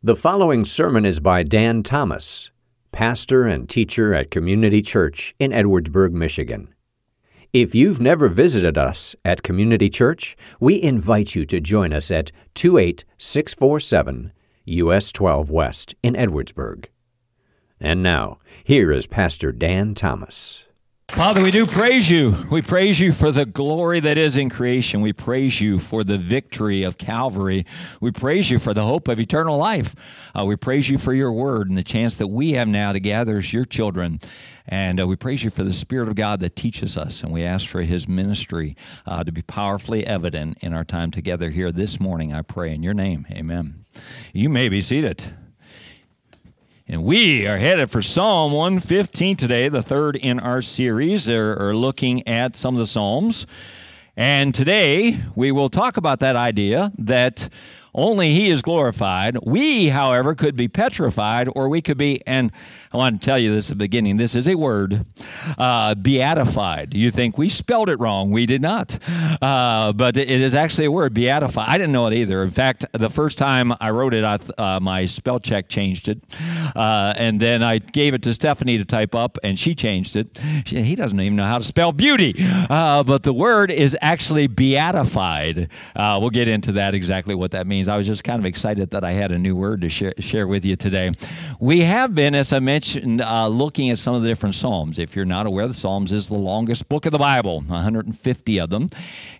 The following sermon is by Dan Thomas, pastor and teacher at Community Church in Edwardsburg, Michigan. If you've never visited us at Community Church, we invite you to join us at 28647 US 12 West in Edwardsburg. And now, here is Pastor Dan Thomas. Father, we do praise you. We praise you for the glory that is in creation. We praise you for the victory of Calvary. We praise you for the hope of eternal life. Uh, we praise you for your word and the chance that we have now to gather as your children. And uh, we praise you for the Spirit of God that teaches us. And we ask for his ministry uh, to be powerfully evident in our time together here this morning, I pray. In your name, amen. You may be seated. And we are headed for Psalm 115 today, the third in our series. They're looking at some of the Psalms. And today we will talk about that idea that only he is glorified. We, however, could be petrified, or we could be, and I want to tell you this at the beginning this is a word, uh, beatified. You think we spelled it wrong. We did not. Uh, but it is actually a word, beatified. I didn't know it either. In fact, the first time I wrote it, I, uh, my spell check changed it. Uh, and then I gave it to Stephanie to type up, and she changed it. She, he doesn't even know how to spell beauty. Uh, but the word is actually beatified. Uh, we'll get into that, exactly what that means. I was just kind of excited that I had a new word to share, share with you today. We have been, as I mentioned, mentioned uh, looking at some of the different Psalms. If you're not aware, the Psalms is the longest book of the Bible, 150 of them.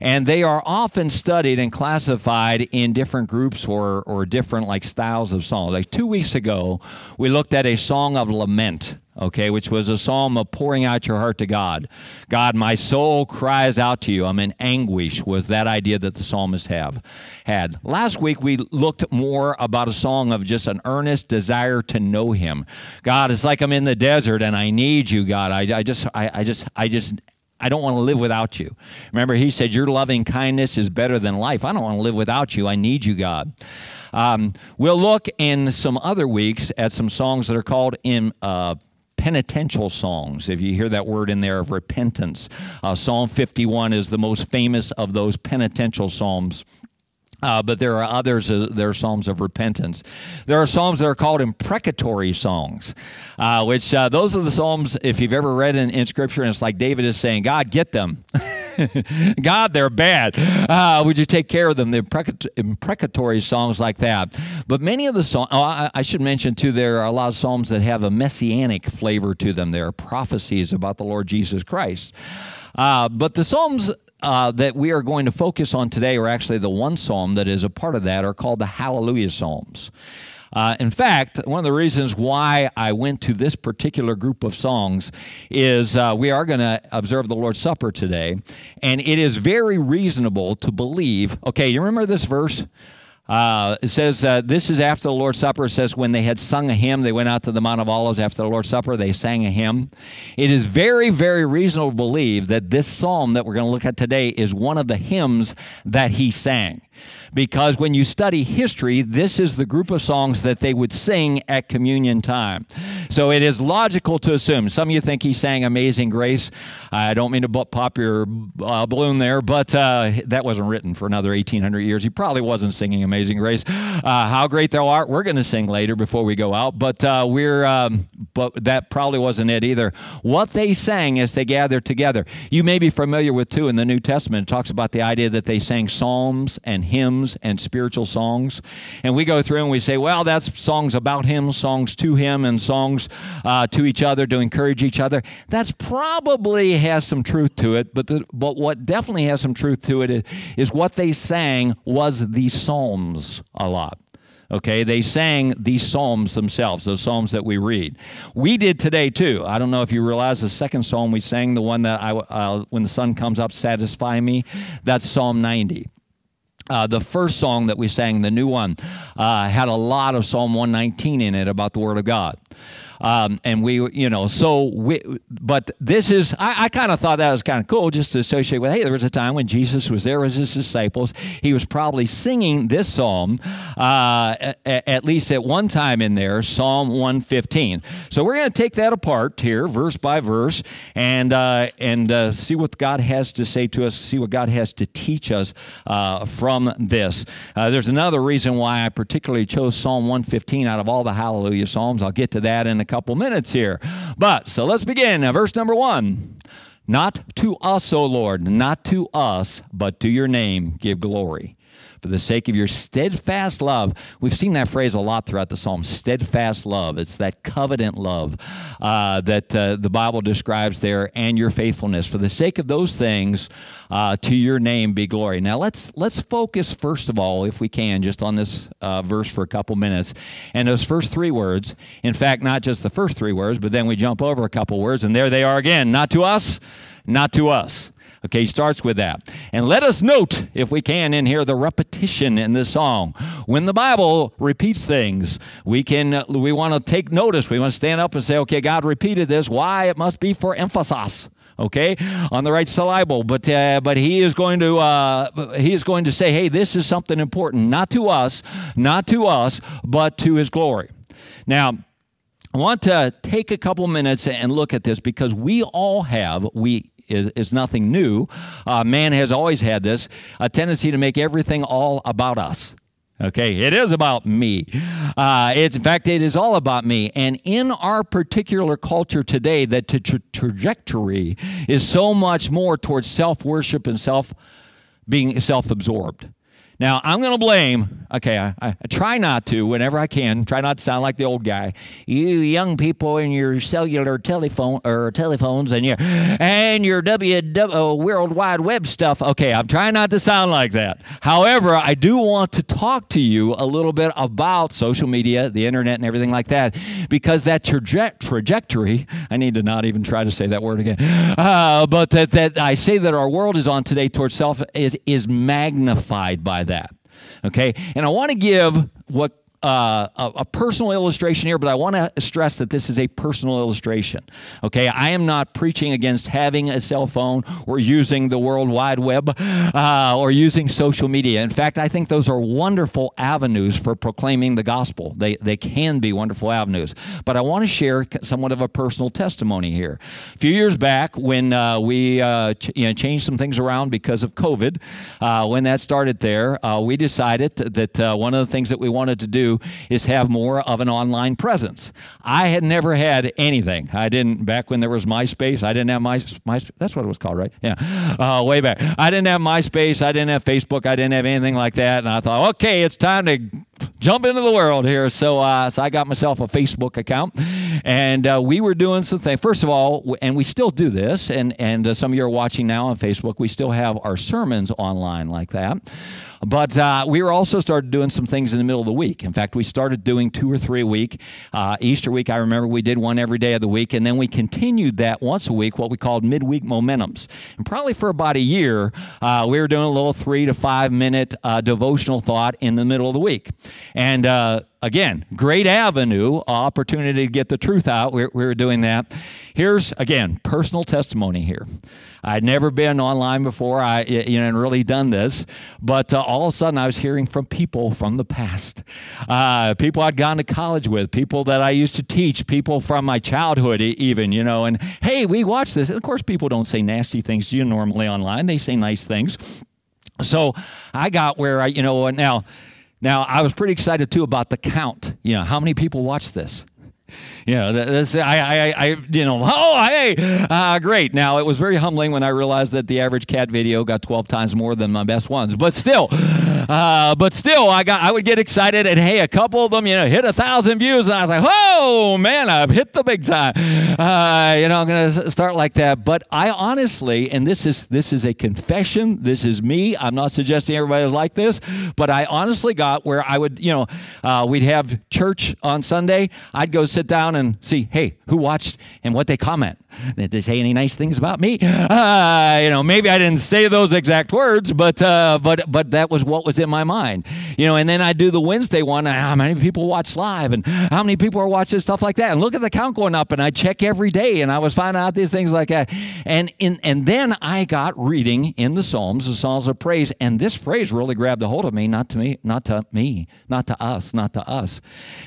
And they are often studied and classified in different groups or, or different like styles of song. Like two weeks ago, we looked at a song of lament okay, which was a psalm of pouring out your heart to God. God, my soul cries out to you. I'm in anguish, was that idea that the psalmist have had. Last week we looked more about a song of just an earnest desire to know him. God, it's like I'm in the desert and I need you, God. I, I just I, I just I just I don't want to live without you. Remember, he said, Your loving kindness is better than life. I don't want to live without you. I need you, God. Um, we'll look in some other weeks at some songs that are called in uh, penitential songs, if you hear that word in there of repentance. Uh, Psalm 51 is the most famous of those penitential psalms. Uh, but there are others, uh, there are psalms of repentance. There are psalms that are called imprecatory songs, uh, which uh, those are the psalms, if you've ever read in, in Scripture, and it's like David is saying, God, get them. God, they're bad. Uh, would you take care of them? The imprecatory songs like that. But many of the songs, oh, I, I, should mention too, there are a lot of psalms that have a messianic flavor to them. There are prophecies about the Lord Jesus Christ. Uh, but the psalms uh, that we are going to focus on today, or actually the one psalm that is a part of that, are called the Hallelujah Psalms. Uh, in fact, one of the reasons why I went to this particular group of songs is uh, we are going to observe the Lord's Supper today, and it is very reasonable to believe. Okay, you remember this verse? Uh, it says, uh, This is after the Lord's Supper. It says, When they had sung a hymn, they went out to the Mount of Olives after the Lord's Supper. They sang a hymn. It is very, very reasonable to believe that this psalm that we're going to look at today is one of the hymns that he sang because when you study history, this is the group of songs that they would sing at communion time. So it is logical to assume. Some of you think he sang Amazing Grace. I don't mean to pop your uh, balloon there, but uh, that wasn't written for another 1800 years. He probably wasn't singing Amazing Grace. Uh, How Great Thou Art, we're going to sing later before we go out, but uh, we're, um, but that probably wasn't it either. What they sang as they gathered together, you may be familiar with too in the New Testament. It talks about the idea that they sang psalms and hymns hymns and spiritual songs. And we go through and we say, well, that's songs about him, songs to him, and songs uh, to each other to encourage each other. That's probably has some truth to it, but, the, but what definitely has some truth to it is, is what they sang was the Psalms a lot. Okay, they sang these psalms themselves, those psalms that we read. We did today too. I don't know if you realize the second psalm we sang, the one that I, uh, when the sun comes up, satisfy me. That's Psalm 90. Uh, the first song that we sang, the new one, uh, had a lot of Psalm 119 in it about the Word of God. Um, and we, you know, so we, but this is, I, I kind of thought that was kind of cool just to associate with, hey, there was a time when Jesus was there with his disciples. He was probably singing this psalm, uh, at, at least at one time in there, Psalm 115. So we're going to take that apart here, verse by verse, and, uh, and uh, see what God has to say to us, see what God has to teach us uh, from this. Uh, there's another reason why I particularly chose Psalm 115 out of all the Hallelujah Psalms. I'll get to that in a couple minutes here. But so let's begin. Now, verse number one. Not to us, O Lord, not to us, but to your name give glory for the sake of your steadfast love. We've seen that phrase a lot throughout the psalm steadfast love. It's that covenant love uh, that uh, the Bible describes there and your faithfulness. For the sake of those things, uh, to your name be glory. Now let's let's focus first of all, if we can, just on this uh, verse for a couple minutes, and those first three words. In fact, not just the first three words, but then we jump over a couple words, and there they are again. Not to us, not to us. Okay, he starts with that. And let us note, if we can, in here, the repetition in this song. When the Bible repeats things, we can we want to take notice. We want to stand up and say, okay, God repeated this. Why? It must be for emphasis okay, on the right syllable. But uh, but he is going to uh, he is going to say, hey, this is something important, not to us, not to us, but to his glory. Now. I want to take a couple minutes and look at this because we all have, we is, is nothing new. Uh, man has always had this a tendency to make everything all about us. Okay, it is about me. Uh, it's in fact, it is all about me. And in our particular culture today, that the tra- trajectory is so much more towards self worship and self being self absorbed. Now, I'm going to blame, okay, I, I, try not to whenever I can, try not to sound like the old guy. You young people in your cellular telephone or telephones and your and your W, w uh, World Wide Web stuff. Okay, I'm trying not to sound like that. However, I do want to talk to you a little bit about social media, the internet, and everything like that, because that traje- trajectory, I need to not even try to say that word again, uh, but that, that I say that our world is on today towards self is, is magnified by that. Okay? And I want to give what uh, a, a, personal illustration here, but I want to stress that this is a personal illustration. Okay, I am not preaching against having a cell phone or using the World Wide Web uh, or using social media. In fact, I think those are wonderful avenues for proclaiming the gospel. They, they can be wonderful avenues. But I want to share somewhat of a personal testimony here. A few years back, when uh, we uh, ch- you know, changed some things around because of COVID, uh, when that started there, we decided that one of the things that we wanted to do is have more of an online presence. I had never had anything. I didn't back when there was MySpace. I didn't have my, my that's what it was called, right? Yeah, uh, way back. I didn't have MySpace. I didn't have Facebook. I didn't have anything like that. And I thought, okay, it's time to jump into the world here. So, uh, so I got myself a Facebook account, and uh, we were doing some things. First of all, and we still do this, and and uh, some of you are watching now on Facebook. We still have our sermons online like that. But uh, we were also started doing some things in the middle of the week. In fact, we started doing two or three a week. Uh, Easter week, I remember we did one every day of the week, and then we continued that once a week, what we called midweek momentums. And probably for about a year, uh, we were doing a little three to five minute uh, devotional thought in the middle of the week. And uh, again, great avenue, opportunity to get the truth out. We we're doing that. Here's, again, personal testimony here. I'd never been online before, I you know, and really done this, but uh, all of a sudden I was hearing from people from the past, uh, people I'd gone to college with, people that I used to teach, people from my childhood even, you know, and hey, we watched this. And of course, people don't say nasty things to you normally online; they say nice things. So I got where I, you know, now. Now, I was pretty excited too about the count. You know, how many people watch this? You know, this, I, I, I, you know, oh, hey, uh, great. Now, it was very humbling when I realized that the average cat video got 12 times more than my best ones. But still, uh, but still, I got, I would get excited, and hey, a couple of them, you know, hit a thousand views, and I was like, oh man, I've hit the big time. Uh, you know, I'm to start like that. But I honestly, and this is this is a confession. This is me. I'm not suggesting everybody's like this, but I honestly got where I would, you know, uh, we'd have church on Sunday. I'd go sit down and see, hey, who watched and what they comment. Did they say any nice things about me? Uh, you know, maybe I didn't say those exact words, but uh, but but that was what was in my mind. You know, and then I do the Wednesday one. How many people watch live, and how many people are watching stuff like that? And look at the count going up, and I check every day, and I was finding out these things like that. And in and then I got reading in the Psalms, the Psalms of praise, and this phrase really grabbed a hold of me. Not to me, not to me, not to us, not to us.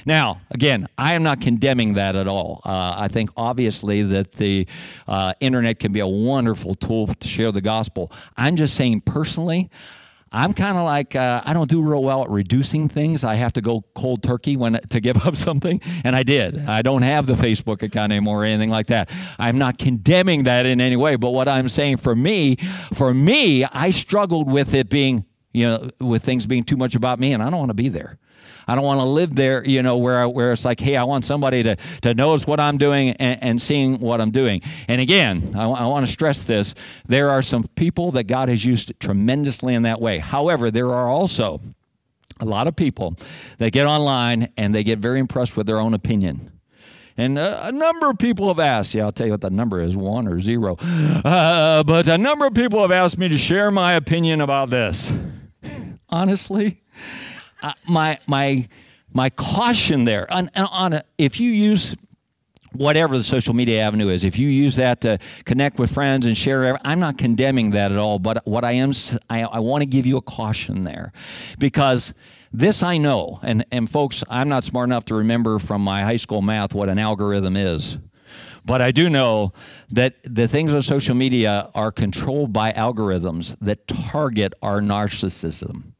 Now, again, I am not condemning that at all. Uh, I think obviously that the uh, internet can be a wonderful tool to share the gospel. I'm just saying personally, I'm kind of like uh, I don't do real well at reducing things. I have to go cold turkey when to give up something, and I did. I don't have the Facebook account anymore or anything like that. I'm not condemning that in any way, but what I'm saying for me, for me, I struggled with it being, you know, with things being too much about me, and I don't want to be there. I don't want to live there, you know, where, where it's like, hey, I want somebody to, to notice what I'm doing and, and seeing what I'm doing. And again, I, I want to stress this there are some people that God has used tremendously in that way. However, there are also a lot of people that get online and they get very impressed with their own opinion. And a, a, number of people have asked, yeah, I'll tell you what the number is one or zero. Uh, but a number of people have asked me to share my opinion about this. Honestly, uh, my my my caution there on, on a, if you use whatever the social media avenue is if you use that to connect with friends and share i'm not condemning that at all but what i am i, I want to give you a caution there. Because this i know and, and folks i'm not smart enough to remember from my high school math what an algorithm is. But I do know that the things on social media are controlled by algorithms that target our narcissism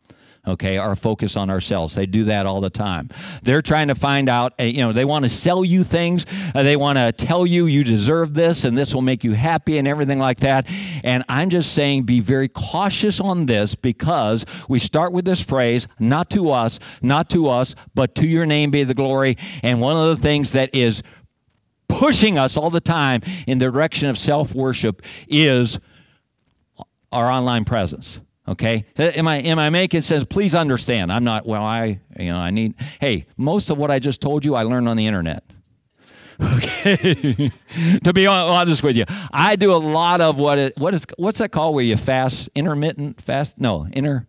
okay, our focus on ourselves. They do that all the time. They're trying to find out, eh, you know, they want to sell you things. Uh, they want to tell you you deserve this and this will make you happy and everything like that. And I'm just saying be very cautious on this because we start with this phrase, not to us, not to us, but to your name be the glory. And one of the things that is pushing us all the time in the direction of self worship is our online presence. Okay, uh, am I am I making sense? Please understand. I'm not. Well, I you know I need. Hey, most of what I just told you, I learned on the internet. Okay, to be honest with you, I do a lot of what it, what is what's that called where you fast intermittent fast? No, inter.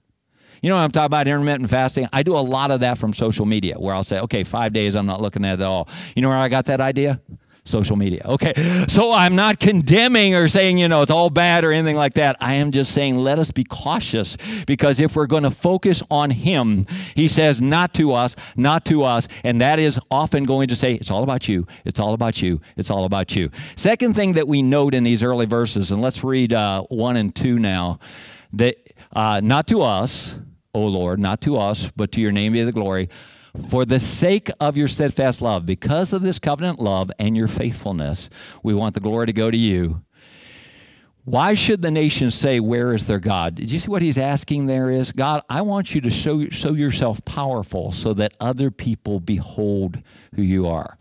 You know what I'm talking about intermittent fasting? I do a lot of that from social media where I'll say, okay, five days I'm not looking at it at all. You know where I got that idea? Social media. Okay, so I'm not condemning or saying, you know, it's all bad or anything like that. I am just saying let us be cautious because if we're going to focus on Him, He says, not to us, not to us. And that is often going to say, it's all about you, it's all about you, it's all about you. Second thing that we note in these early verses, and let's read uh, one and two now, that uh, not to us, O Lord, not to us, but to your name be the glory for the sake of your steadfast love, because of this covenant love and your faithfulness, we want the glory to go to you. Why should the nations say, Where is their God? Did you see what he's asking there is? God, I want you to show, show yourself powerful so that other people behold who you are.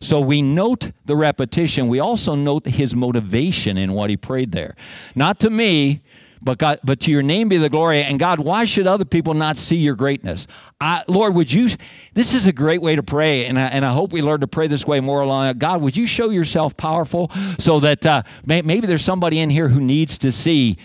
So we note the repetition. We also note his motivation in what he prayed there. Not to me, but God, but to your name be the glory. And God, why should other people not see your greatness? I, Lord, would you? This is a great way to pray, and I, and I hope we learn to pray this way more along. God, would you show yourself powerful so that uh, may, maybe there's somebody in here who needs to see.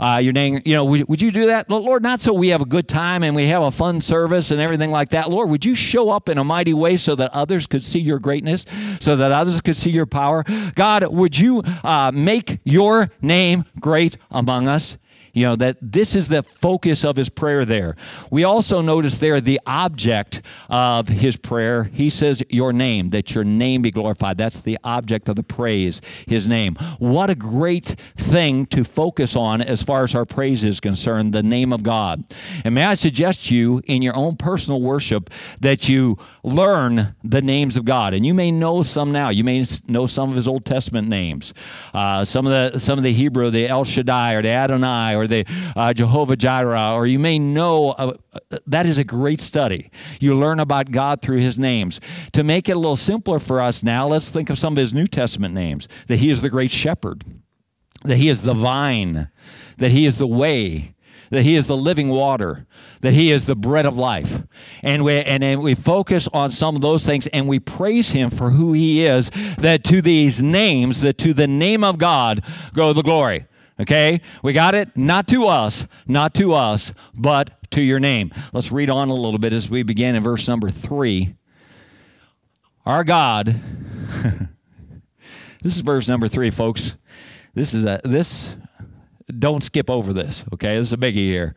Uh, your name, you know, would, would you do that? Lord, not so we have a good time and we have a fun service and everything like that. Lord, would you show up in a mighty way so that others could see your greatness, so that others could see your power? God, would you uh, make your name great among us? You know, that this is the focus of his prayer there. We also notice there the object of his prayer. He says, Your name, that your name be glorified. That's the object of the praise, his name. What a great thing to focus on as far as our praise is concerned, the name of God. And may I suggest you in your own personal worship that you learn the names of God. And you may know some now. You may know some of his Old Testament names, uh, some of the some of the Hebrew, the El Shaddai or the Adonai or the uh, Jehovah Jireh, or you may know uh, that is a great study. You learn about God through his names. To make it a little simpler for us now, let's think of some of his New Testament names that he is the great shepherd, that he is the vine, that he is the way, that he is the living water, that he is the bread of life. And we and, and we focus on some of those things and we praise him for who he is, that to these names, that to the name of God go the glory. Okay? We got it? Not to us, not to us, but to your name. Let's read on a little bit as we begin in verse number 3. Our God This is verse number 3, folks. This is a this don't skip over this, okay? This is a biggie here.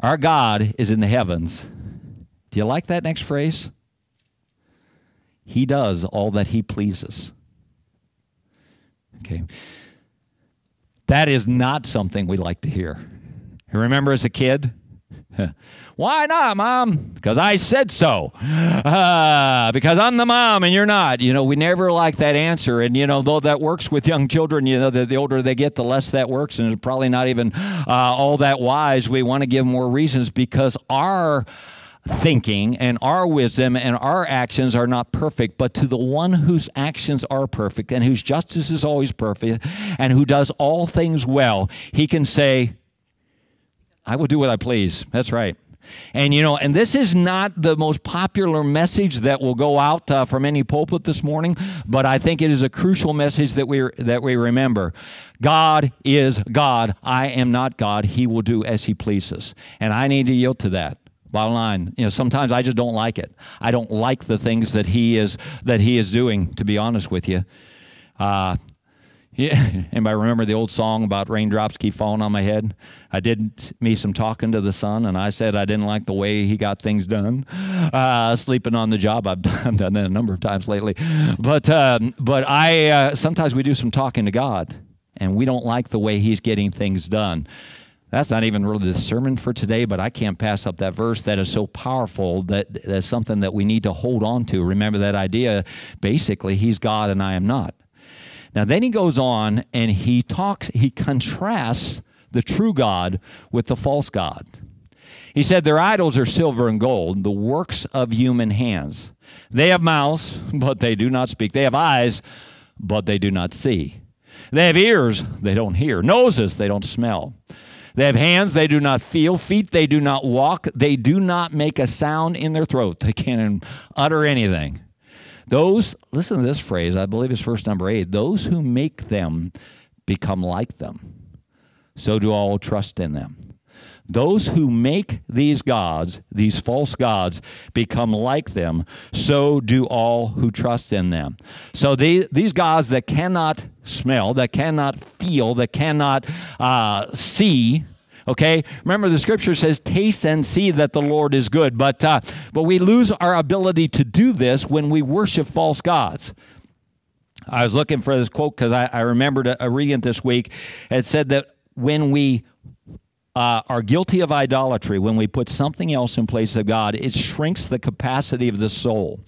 Our God is in the heavens. Do you like that next phrase? He does all that he pleases. Okay. That is not something we like to hear. You remember as a kid? Why not, mom? Because I said so. Uh, because I'm the mom and you're not. You know, we never like that answer. And, you know, though that works with young children, you know, the, the older they get, the less that works. And it's probably not even uh, all that wise. We want to give more reasons because our thinking and our wisdom and our actions are not perfect, but to the one whose actions are perfect and whose justice is always perfect and who does all things well, he can say, I will do what I please. That's right. And you know, and this is not the most popular message that will go out uh, from any pulpit this morning, but I think it is a crucial message that we that we remember. God is God. I am not God. He will do as he pleases. And I need to yield to that. Bottom line, you know, sometimes I just don't like it. I don't like the things that he is that he is doing. To be honest with you, uh, yeah. Anybody remember the old song about raindrops keep falling on my head? I did me some talking to the sun, and I said I didn't like the way he got things done. Uh, sleeping on the job, I've done, done, that a number of times lately. But um, but I uh, sometimes we do some talking to God, and we don't like the way He's getting things done. That's not even really the sermon for today, but I can't pass up that verse that is so powerful that that's something that we need to hold on to. Remember that idea. Basically, He's God and I am not. Now, then he goes on and he talks, he contrasts the true God with the false God. He said, Their idols are silver and gold, the works of human hands. They have mouths, but they do not speak. They have eyes, but they do not see. They have ears, they don't hear. Noses, they don't smell. They have hands, they do not feel. Feet, they do not walk. They do not make a sound in their throat. They can't utter anything. Those, listen to this phrase, I believe it's verse number eight those who make them become like them. So do all trust in them. Those who make these gods, these false gods, become like them, so do all who trust in them. So these gods that cannot smell, that cannot feel, that cannot uh, see, Okay, remember the scripture says, "Taste and see that the Lord is good." But uh, but we lose our ability to do this when we worship false gods. I was looking for this quote because I, I remembered a, a reading this week. It said that when we uh, are guilty of idolatry when we put something else in place of God, it shrinks the capacity of the soul.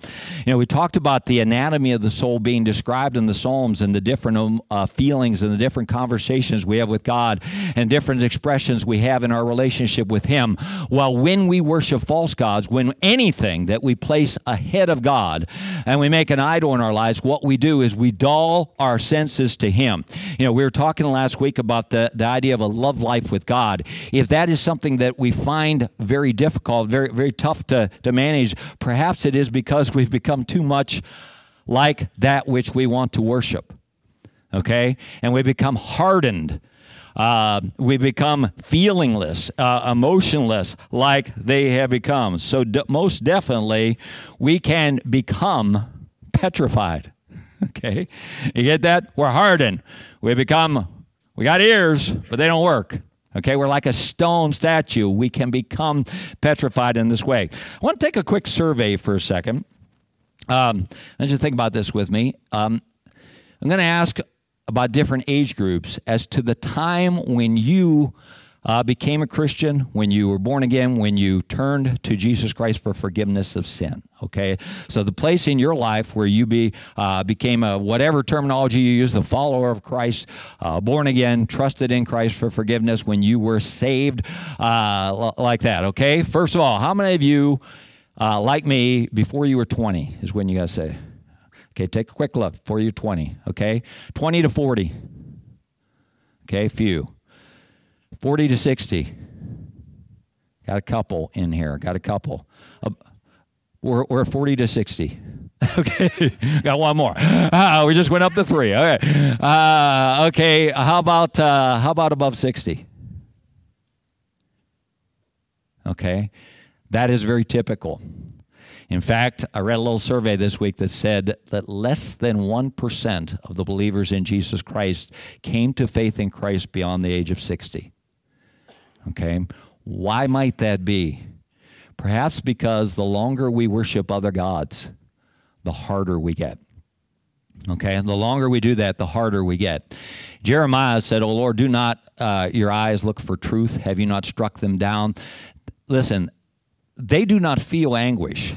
You know, we talked about the anatomy of the soul being described in the Psalms and the different um, uh, feelings and the different conversations we have with God and different expressions we have in our relationship with Him. Well, when we worship false gods, when anything that we place ahead of God and we make an idol in our lives, what we do is we dull our senses to Him. You know, we were talking last week about the, the idea of a love life with God if that is something that we find very difficult, very, very tough to, to manage, perhaps it is because we've become too much like that which we want to worship. Okay? And we become hardened. Uh, we become feelingless, uh, emotionless, like they have become. So, d- most definitely, we can become petrified. Okay? You get that? We're hardened. We become, we got ears, but they don't work. Okay, we're like a stone statue. We can become petrified in this way. I want to take a quick survey for a second. Um, I want you to think about this with me. Um, I'm going to ask about different age groups as to the time when you uh, became a Christian, when you were born again, when you turned to Jesus Christ for forgiveness of sin. Okay, so the place in your life where you be uh, became a whatever terminology you use, the follower of Christ, uh, born again, trusted in Christ for forgiveness, when you were saved, uh, like that. Okay, first of all, how many of you, uh, like me, before you were 20 is when you guys say. Okay, take a quick look before you're 20. Okay, 20 to 40. Okay, few. 40 to 60. Got a couple in here. Got a couple. Uh, we're, we're 40 to 60. okay, got one more. Uh, we just went up to three. Okay, uh, okay. How about uh, how about above 60? Okay, that is very typical. In fact, I read a little survey this week that said that less than 1% of the believers in Jesus Christ came to faith in Christ beyond the age of 60. Okay? Why might that be? Perhaps because the longer we worship other gods, the harder we get. Okay, and the longer we do that, the harder we get. Jeremiah said, "Oh Lord, do not uh, your eyes look for truth? Have you not struck them down?" Listen, they do not feel anguish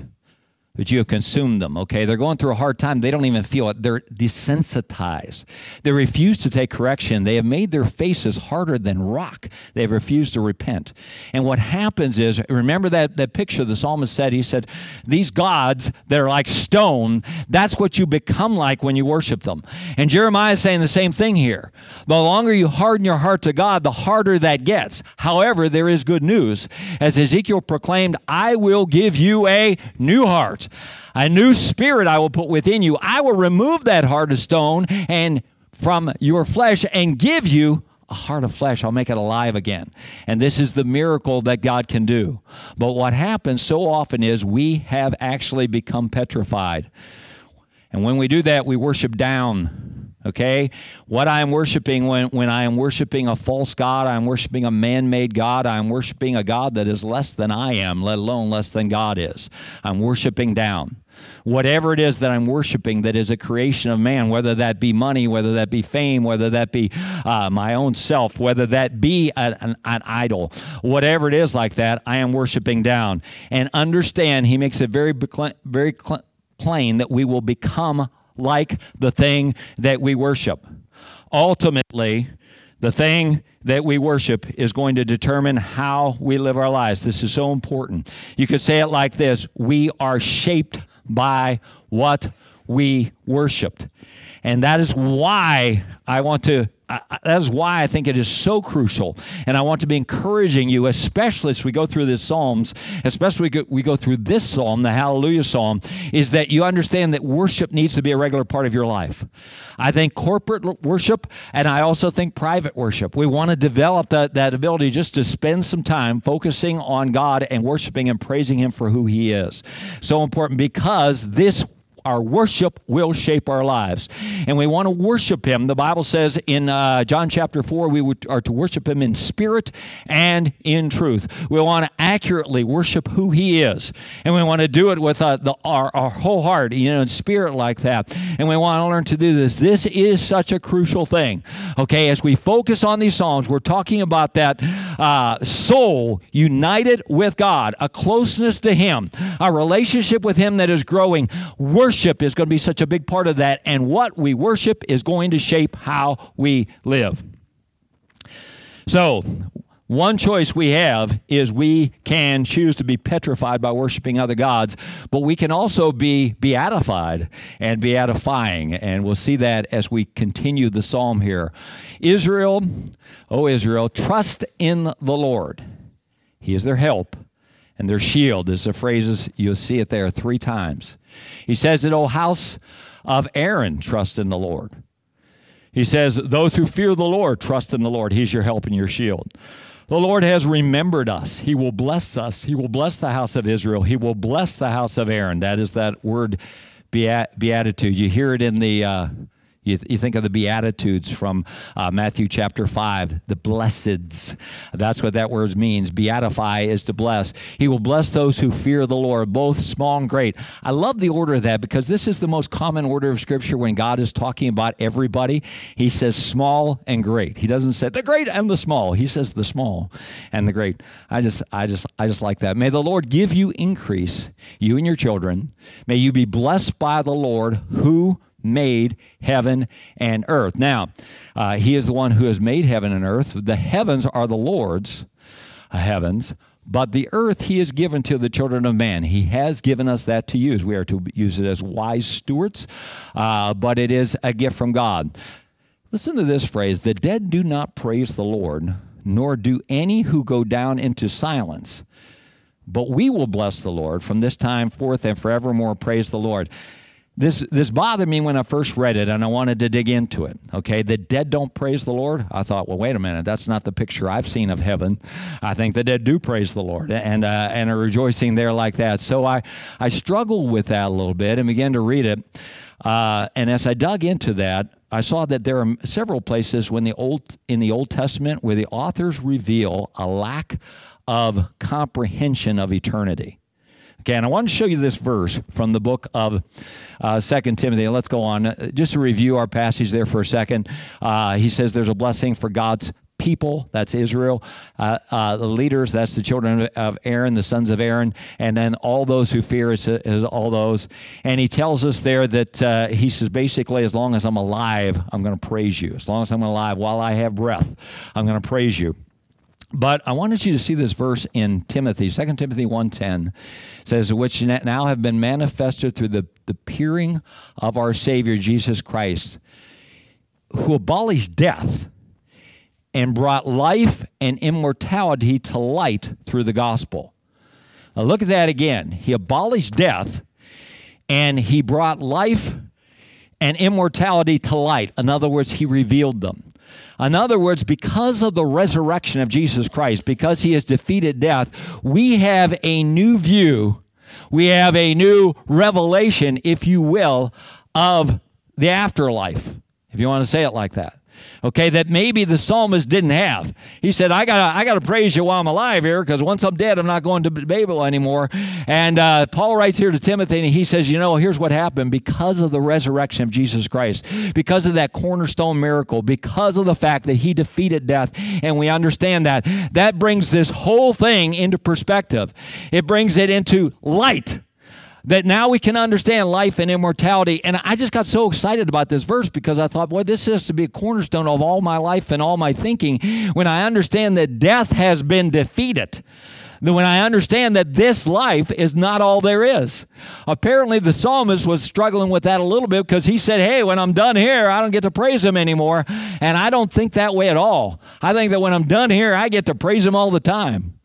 but you have consumed them, okay? They're going through a hard time. They don't even feel it. They're desensitized. They refuse to take correction. They have made their faces harder than rock. They've refused to repent. And what happens is, remember that, that picture the psalmist said? He said, These gods that are like stone, that's what you become like when you worship them. And Jeremiah is saying the same thing here. The longer you harden your heart to God, the harder that gets. However, there is good news. As Ezekiel proclaimed, I will give you a new heart. A new spirit I will put within you. I will remove that heart of stone and from your flesh and give you a heart of flesh. I'll make it alive again. And this is the miracle that God can do. But what happens so often is we have actually become petrified. And when we do that, we worship down Okay? What I am worshiping when, when I am worshiping a false God, I am worshiping a man made God, I am worshiping a God that is less than I am, let alone less than God is. I'm worshiping down. Whatever it is that I'm worshiping that is a creation of man, whether that be money, whether that be fame, whether that be uh, my own self, whether that be an, an, an idol, whatever it is like that, I am worshiping down. And understand, he makes it very, very plain that we will become like the thing that we worship. Ultimately, the thing that we worship is going to determine how we live our lives. This is so important. You could say it like this We are shaped by what we worshiped. And that is why I want to that is why I think it is so crucial. And I want to be encouraging you, especially as we go through this Psalms, especially we go, we go through this Psalm, the Hallelujah Psalm, is that you understand that worship needs to be a regular part of your life. I think corporate worship, and I also think private worship. We want to develop that, that ability just to spend some time focusing on God and worshiping and praising Him for who He is. So important because this our worship will shape our lives. And we want to worship Him. The Bible says in uh, John chapter 4, we are to worship Him in spirit and in truth. We want to accurately worship who He is. And we want to do it with uh, the, our, our whole heart, you know, in spirit like that. And we want to learn to do this. This is such a crucial thing. Okay, as we focus on these Psalms, we're talking about that uh, soul united with God, a closeness to Him, a relationship with Him that is growing. Worship worship is going to be such a big part of that, and what we worship is going to shape how we live. So, one choice we have is we can choose to be petrified by worshiping other gods, but we can also be beatified and beatifying. And we'll see that as we continue the psalm here. Israel, oh Israel, trust in the Lord. He is their help and their shield is the phrases you'll see it there three times. He says that, O house of Aaron, trust in the Lord. He says, Those who fear the Lord, trust in the Lord. He's your help and your shield. The Lord has remembered us. He will bless us. He will bless the house of Israel. He will bless the house of Aaron. That is that word beat- beatitude. You hear it in the. Uh, You, th- you, think of the Beatitudes from uh, Matthew chapter 5, the blesseds. That's what that word means. Beatify is to bless. He will bless those who fear the Lord, both small and great. I love the order of that because this is the most common order of Scripture when God is talking about everybody. He says small and great. He doesn't say the great and the small. He says the small and the great. I just, I just, I just like that. May the Lord give you increase, you and your children. May you be blessed by the Lord who made heaven and earth. Now, uh, he is the one who has made heaven and earth. The heavens are the Lord's uh, heavens, but the earth he has given to the children of man. He has given us that to use. We are to use it as wise stewards, uh, but it is a gift from God. Listen to this phrase the dead do not praise the Lord, nor do any who go down into silence. But we will bless the Lord from this time forth and forevermore. Praise the Lord. This, this bothered me when I first read it and I wanted to dig into it. Okay, the dead don't praise the Lord. I thought, well, wait a minute, that's not the picture I've seen of heaven. I think the dead do praise the Lord and, uh, and are rejoicing there like that. So I, I struggled with that a little bit and began to read it. Uh, and as I dug into that, I saw that there are several places when the old in the Old Testament where the authors reveal a lack of comprehension of eternity. Okay, and I want to show you this verse from the book of uh, Second Timothy. Let's go on. Uh, just to review our passage there for a second. Uh, he says there's a blessing for God's people, that's Israel, uh, uh, the leaders, that's the children of Aaron, the sons of Aaron, and then all those who fear is, is all those. And he tells us there that uh, he says basically, as long as I'm alive, I'm going to praise you. As long as I'm alive, while I have breath, I'm going to praise you. But I wanted you to see this verse in Timothy, 2 Timothy 1.10 says, which now have been manifested through the, the peering of our Savior Jesus Christ, who abolished death and brought life and immortality to light through the gospel. Now look at that again. He abolished death and he brought life and immortality to light. In other words, he revealed them. In other words, because of the resurrection of Jesus Christ, because he has defeated death, we have a new view, we have a new revelation, if you will, of the afterlife, if you want to say it like that okay, that maybe the psalmist didn't have. He said, I got I gotta praise you while I'm alive here because once I'm dead, I'm not going to Babel anymore. And uh, Paul writes here to Timothy, and he says, You know, here's what happened because of the resurrection of Jesus Christ, because of that cornerstone miracle, because of the fact that he defeated death, and we understand that. That brings this whole thing into perspective, it brings it into light that now we can understand life and immortality. And I just got so excited about this verse because I thought, boy, this has to be a cornerstone of all my life and all my thinking when I understand that death has been defeated. When I understand that this life is not all there is. Apparently, the psalmist was struggling with that a little bit because he said, Hey, when I'm done here, I don't get to praise him anymore. And I don't think that way at all. I think that when I'm done here, I get to praise him all the time.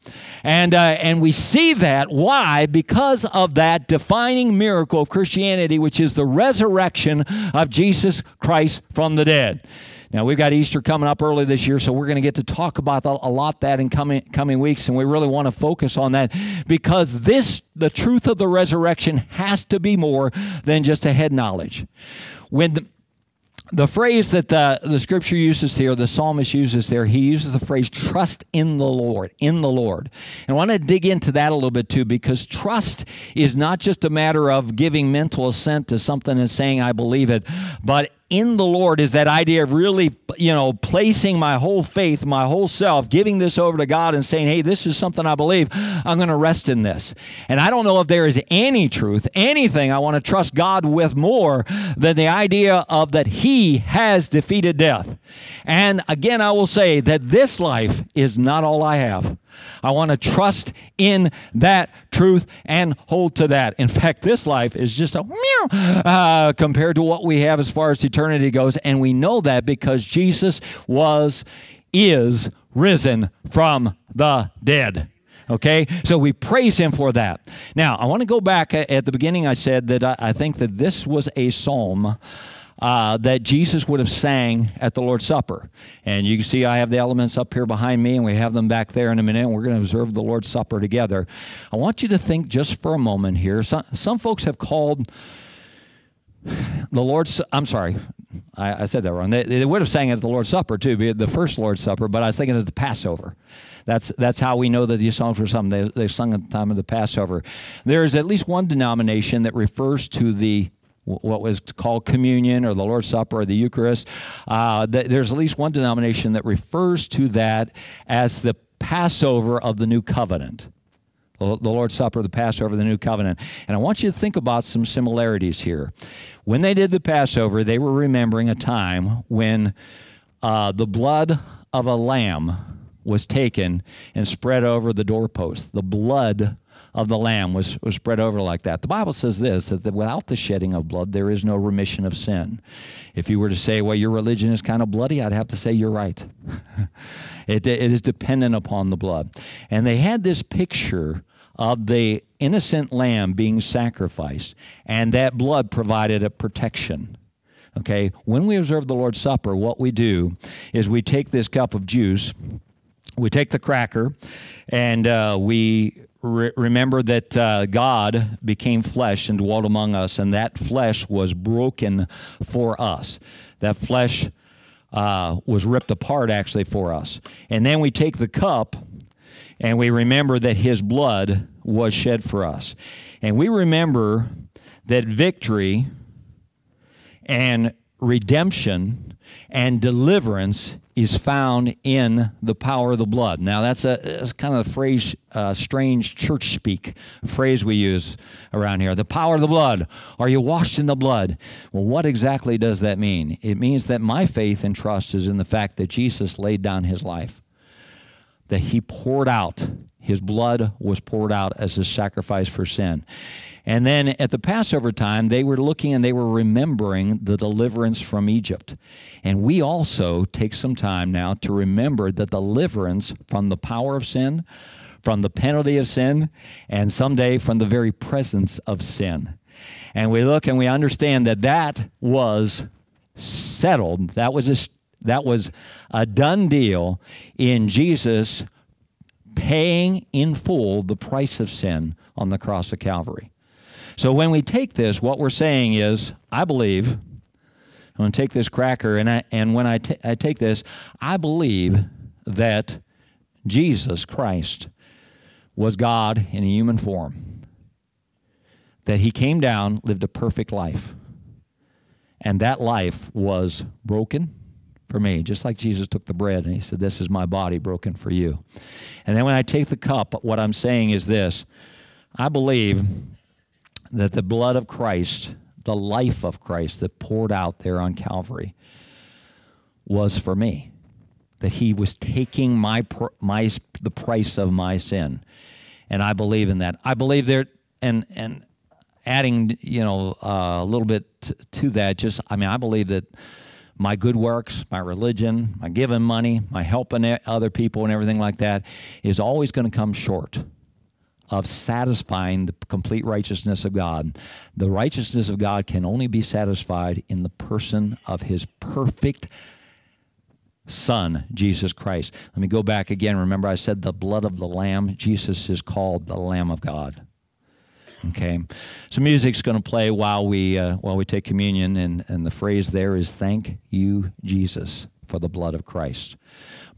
And, uh, and we see that. Why? Because of that defining miracle of Christianity, which is the resurrection of Jesus Christ from the dead. Now we've got Easter coming up early this year, so we're going to get to talk about a lot that in coming coming weeks, and we really want to focus on that because this, the truth of the resurrection, has to be more than just a head knowledge. When the, the phrase that the, the scripture uses here, the psalmist uses there, he uses the phrase trust in the Lord, in the Lord. And I want to dig into that a little bit too, because trust is not just a matter of giving mental assent to something and saying, I believe it, but in the Lord is that idea of really, you know, placing my whole faith, my whole self, giving this over to God and saying, hey, this is something I believe. I'm going to rest in this. And I don't know if there is any truth, anything I want to trust God with more than the idea of that He has defeated death. And again, I will say that this life is not all I have. I want to trust in that truth and hold to that. In fact, this life is just a meow uh, compared to what we have as far as eternity goes. And we know that because Jesus was, is risen from the dead. Okay, so we praise him for that. Now, I want to go back at the beginning. I said that I think that this was a psalm uh, that Jesus would have sang at the Lord's Supper. And you can see I have the elements up here behind me, and we have them back there in a minute. And we're going to observe the Lord's Supper together. I want you to think just for a moment here. Some, some folks have called the Lord's, I'm sorry, I, I said that wrong. They, they, would have sang it at the Lord's Supper too, the first Lord's Supper, but I was thinking of the Passover. That's that's how we know that these songs were sung. They, they sung at the time of the Passover. There is at least one denomination that refers to the what was called communion or the Lord's Supper or the Eucharist. Uh, there's at least one denomination that refers to that as the Passover of the New Covenant. The Lord's Supper, the Passover, the New Covenant. And I want you to think about some similarities here. When they did the Passover, they were remembering a time when uh, the blood of a lamb was taken and spread over the doorpost. The blood of the Lamb was, was spread over like that. The Bible says this that without the shedding of blood, there is no remission of sin. If you were to say, well, your religion is kind of bloody, I'd have to say you're right. it, it is dependent upon the blood. And they had this picture of the innocent lamb being sacrificed, and that blood provided a protection. Okay, when we observe the Lord's Supper, what we do is we take this cup of juice, we take the cracker, and uh, we re- remember that uh, God became flesh and dwelt among us, and that flesh was broken for us. That flesh uh, was ripped apart actually for us. And then we take the cup and we remember that his blood was shed for us. And we remember that victory and redemption and deliverance is found in the power of the blood. Now, that's a that's kind of a phrase, uh, strange church speak phrase we use around here. The power of the blood. Are you washed in the blood? Well, what exactly does that mean? It means that my faith and trust is in the fact that Jesus laid down his life, that he poured out, his blood was poured out as a sacrifice for sin. And then at the Passover time, they were looking and they were remembering the deliverance from Egypt. And we also take some time now to remember the deliverance from the power of sin, from the penalty of sin, and someday from the very presence of sin. And we look and we understand that that was settled. That was a, that was a done deal in Jesus paying in full the price of sin on the cross of Calvary. So when we take this, what we're saying is, I believe, I'm going to take this cracker, and, I, and when I, t- I take this, I believe that Jesus Christ was God in a human form, that he came down, lived a perfect life, and that life was broken for me, just like Jesus took the bread and he said, This is my body broken for you. And then when I take the cup, what I'm saying is this I believe that the blood of Christ, the life of Christ that poured out there on Calvary, was for me. That He was taking my my the price of my sin, and I believe in that. I believe there, and and adding you know uh, a little bit t- to that. Just I mean, I believe that my good works, my religion, my giving money, my helping other people, and everything like that is always going to come short of satisfying the complete righteousness of God. The righteousness of God can only be satisfied in the person of his perfect Son, Jesus Christ. Let me go back again. Remember, I said the blood of the Lamb. Jesus is called the Lamb of God. Okay, so music's going to play while we uh, while we take communion, and and the phrase there is "Thank you, Jesus, for the blood of Christ."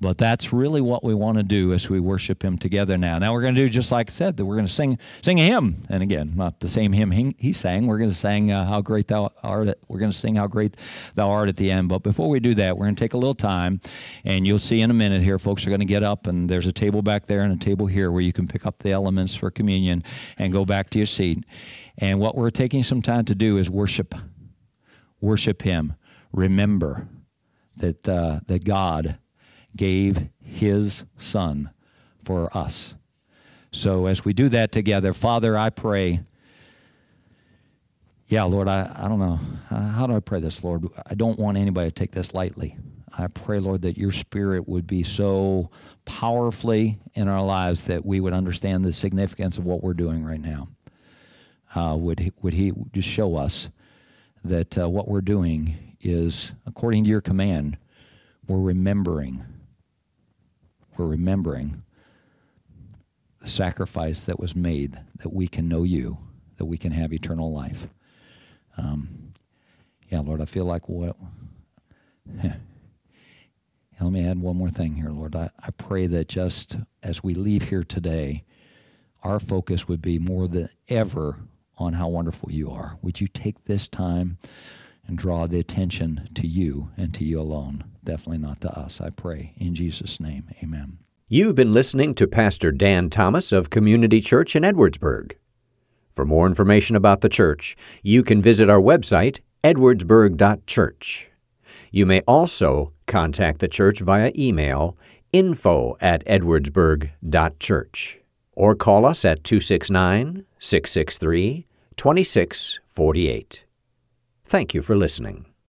But that's really what we want to do as we worship Him together now. Now we're going to do just like I said that we're going to sing sing a hymn, and again, not the same hymn he, sang. We're going to sing uh, "How Great Thou Art." We're going to sing "How Great Thou Art" at the end. But before we do that, we're going to take a little time, and you'll see in a minute here, folks are going to get up, and there's a table back there and a table here where you can pick up the elements for communion and go back to your seat. And what we're taking some time to do is worship, worship Him. Remember that uh, that God gave his son for us. So as we do that together, Father, I pray. Yeah, Lord, I, I don't know. How do I pray this, Lord? I don't want anybody to take this lightly. I pray, Lord, that your spirit would be so powerfully in our lives that we would understand the significance of what we're doing right now. Uh, would, he, would he just show us that uh, what we're doing is according to your command, we're remembering we're remembering the sacrifice that was made that we can know you, that we can have eternal life. Um, Yeah, Lord, I feel like what. Let me add one more thing here, Lord. I, I pray that just as we leave here today, our focus would be more than ever on how wonderful you are. Would you take this time and draw the attention to you and to you alone? Definitely not to us, I pray. In Jesus' name, amen. You've been listening to Pastor Dan Thomas of Community Church in Edwardsburg. For more information about the church, you can visit our website, edwardsburg.church. You may also contact the church via email info at edwardsburg.church or call us at 269 663 2648. Thank you for listening.